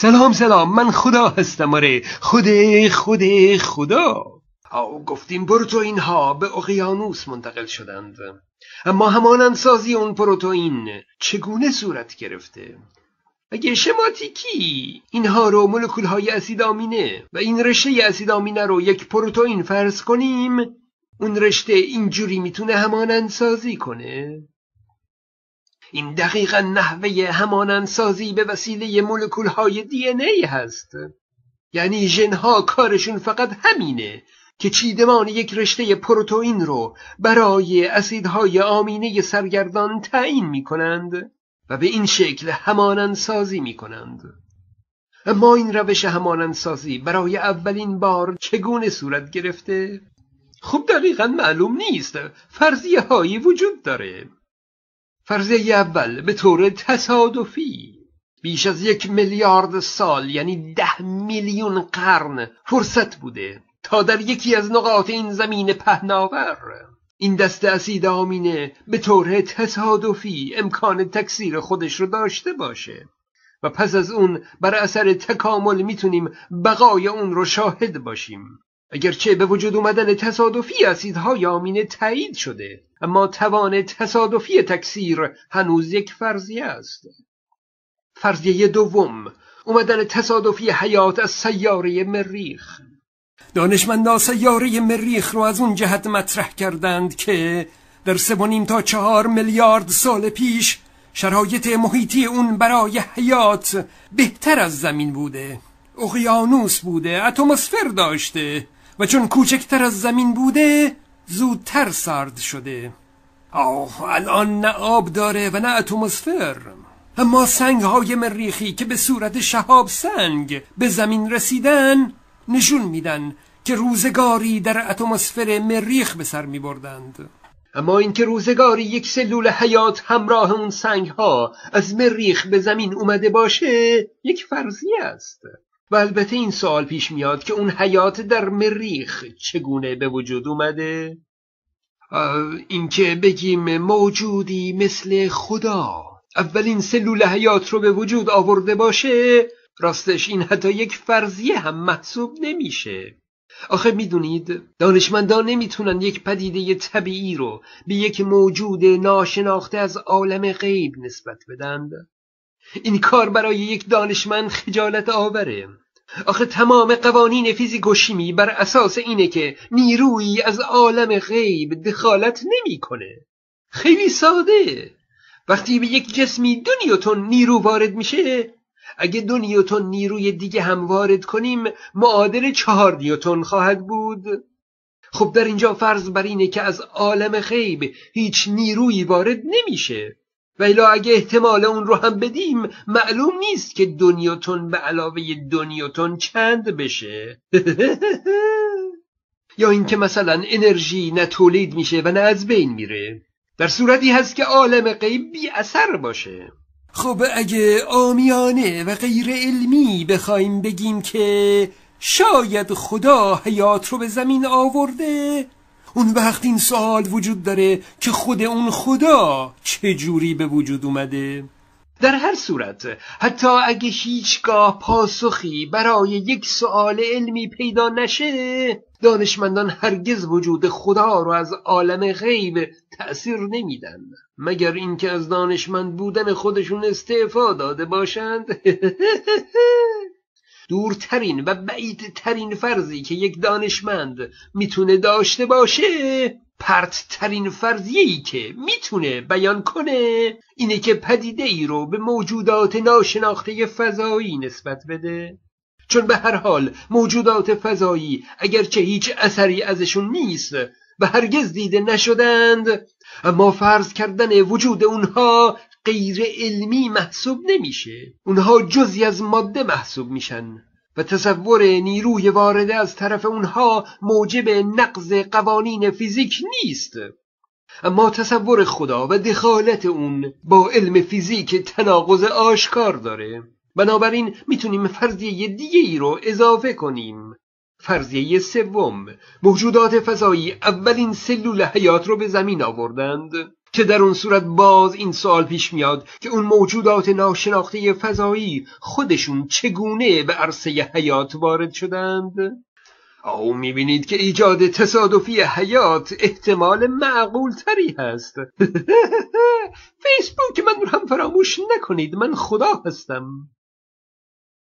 سلام سلام. من خدا هستم آره. خود خود خدا آو گفتیم پروتئین ها به اقیانوس منتقل شدند. اما همان سازی اون پروتئین چگونه صورت گرفته؟ اگه شماتیکی؟ اینها رو مولکول های اسید آمینه و این رشته اسید آمینه رو یک پروتئین فرض کنیم. اون رشته اینجوری می‌تونه همانند سازی کنه. این دقیقا نحوه همانند سازی به وسیله مولکول های دی ای هست. یعنی ژنها کارشون فقط همینه که چیدمان یک رشته پروتئین رو برای اسیدهای آمینه سرگردان تعیین می کنند و به این شکل همانند سازی می کنند اما این روش همانند سازی برای اولین بار چگونه صورت گرفته؟ خب دقیقا معلوم نیست. فرضیه هایی وجود داره. فرضیه اول به طور تصادفی بیش از یک میلیارد سال یعنی ده میلیون قرن فرصت بوده تا در یکی از نقاط این زمین پهناور این دست اسید آمینه به طور تصادفی امکان تکثیر خودش رو داشته باشه. و پس از اون بر اثر تکامل می‌تونیم بقای اون رو شاهد باشیم. اگرچه به وجود اومدن تصادفی اسیدهای آمینه تایید شده اما توان تصادفی تکثیر هنوز یک فرضیه است. فرضیه دوم اومدن تصادفی حیات از سیاره مریخ. دانشمندان سیاره مریخ رو از اون جهت مطرح کردند که در سه تا چهار میلیارد سال پیش شرایط محیطی اون برای حیات بهتر از زمین بوده اقیانوس بوده اتمسفر داشته. و چون کوچکتر از زمین بوده زودتر سرد شده. آه الان نه آب داره و نه اتمسفر. اما سنگ های مریخی که به صورت شهاب سنگ به زمین رسیدن نشون میدن که روزگاری در اتمسفر مریخ به سر می بردند. اما اینکه روزگاری یک سلول حیات همراه اون سنگ ها از مریخ به زمین اومده باشه یک فرضیه است. و البته این سوال پیش میاد که اون حیات در مریخ چگونه به وجود اومده؟ اینکه بگیم موجودی مثل خدا. اولین سلول حیات رو به وجود آورده باشه راستش این حتی یک فرضیه هم محسوب نمیشه. آخه می‌دونید دانشمندان نمی‌تونن یک پدیده طبیعی رو به یک موجود ناشناخته از عالم غیب نسبت بدند. این کار برای یک دانشمند خجالت آوره. آخه تمام قوانین فیزیک و شیمی بر اساس اینه که نیرویی از عالم غیب دخالت نمی‌کنه. خیلی ساده. وقتی به یک جسمی دو نیرو وارد میشه اگه دو نیروی دیگه هم وارد کنیم معادل چهار نیوتن خواهد بود. خب در اینجا فرض بر اینه که از عالم غیب هیچ نیرویی وارد نمیشه. و الا اگه احتمال اون رو هم بدیم معلوم نیست که دنیاتون به علاوه دنیاتون چند بشه. یا اینکه مثلا انرژی نه تولید میشه و نه از بین میره. در صورتی هست که عالم غیب بی اثر باشه. خب اگه آمیانه و غیر علمی بخوایم بگیم که شاید خدا حیات رو به زمین آورده اون وقت این سوال وجود داره که خود اون خدا چه جوری به وجود اومده؟ در هر صورت حتی اگه هیچگاه پاسخی برای یک سوال علمی پیدا نشه دانشمندان هرگز وجود خدا رو از عالم غیب تأثیر نمیدن. مگر اینکه از دانشمند بودن خودشون استعفا داده باشند؟ دورترین و بعیدترین فرضی که یک دانشمند می‌تونه داشته باشه پرتترین فرضیهی که می‌تونه بیان کنه اینه که پدیده ای رو به موجودات ناشناخته فضایی نسبت بده. چون به هر حال موجودات فضایی اگرچه هیچ اثری ازشون نیست و هرگز دیده نشدند اما فرض کردن وجود اونها غیر علمی محسوب نمیشه. اونها جزی از ماده محسوب میشن و تصور نیروی وارده از طرف اونها موجب نقض قوانین فیزیک نیست. اما تصور خدا و دخالت اون با علم فیزیک تناقض آشکار داره. بنابراین می‌تونیم فرضیه دیگه ای رو اضافه کنیم. فرضیه سوم. موجودات فضایی اولین سلول حیات رو به زمین آوردند. که در اون صورت باز این سوال پیش میاد که اون موجودات ناشناخته فضایی خودشون چگونه به عرصه حیات وارد شدند؟ او می‌بینید که ایجاد تصادفی حیات احتمال معقول تری هست. فیسبوک من رو هم فراموش نکنید. من خدا هستم.